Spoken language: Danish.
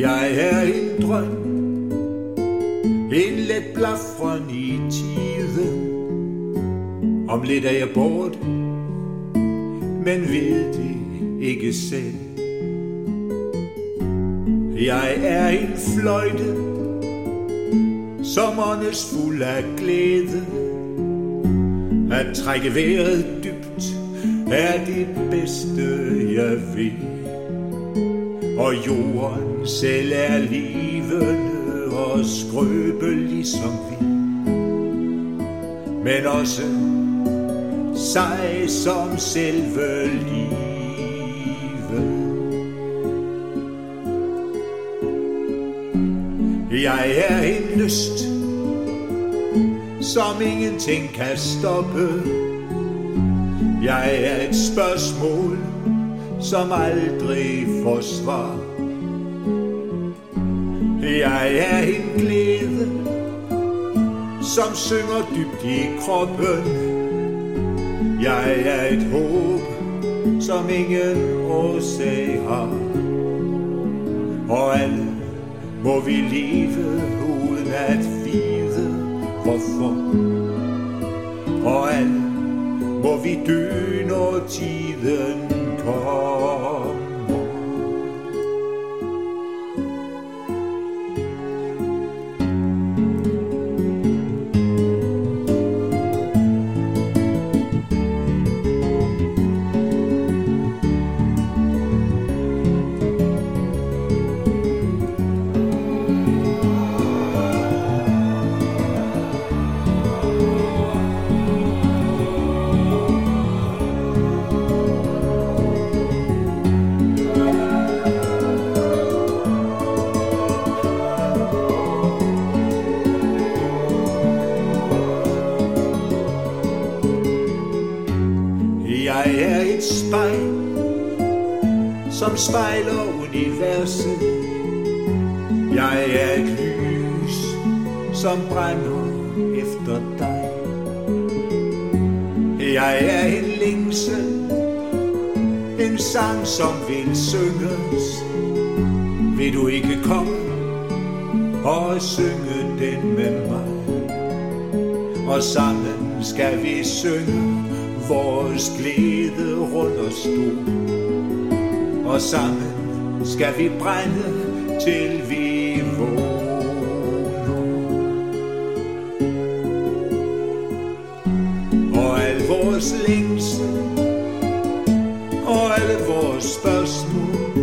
Jeg er en drøm, en let blafron i tiden. Om lidt er jeg borte, men ved det ikke selv. Jeg er en fløjte, som åndes fuld af glæde. At trække vejret dybt er det bedste, jeg ved. Og jorden selv er levende og skrøbelig som vi. Men også sig som selve livet. Jeg er en lyst, som ingenting kan stoppe. Jeg er et spørgsmål, som aldrig får svar. Jeg er en glæde, som synger dybt i kroppen. Jeg er et håb, som ingen årsag har. Og alle må vi leve uden at vide hvorfor. Og alle må vi dø, når tiden call. Jeg er et spejl, som spejler universet. Jeg er et lys, som brænder efter dig. Jeg er en linse, en sang, som vil synges. Vil du ikke komme og synge den med mig? Og sammen skal vi synge vores glæde rundt og stod. Og sammen skal vi brænde, til vi vågner. Og al vores længsel, og alle vores spørgsmål,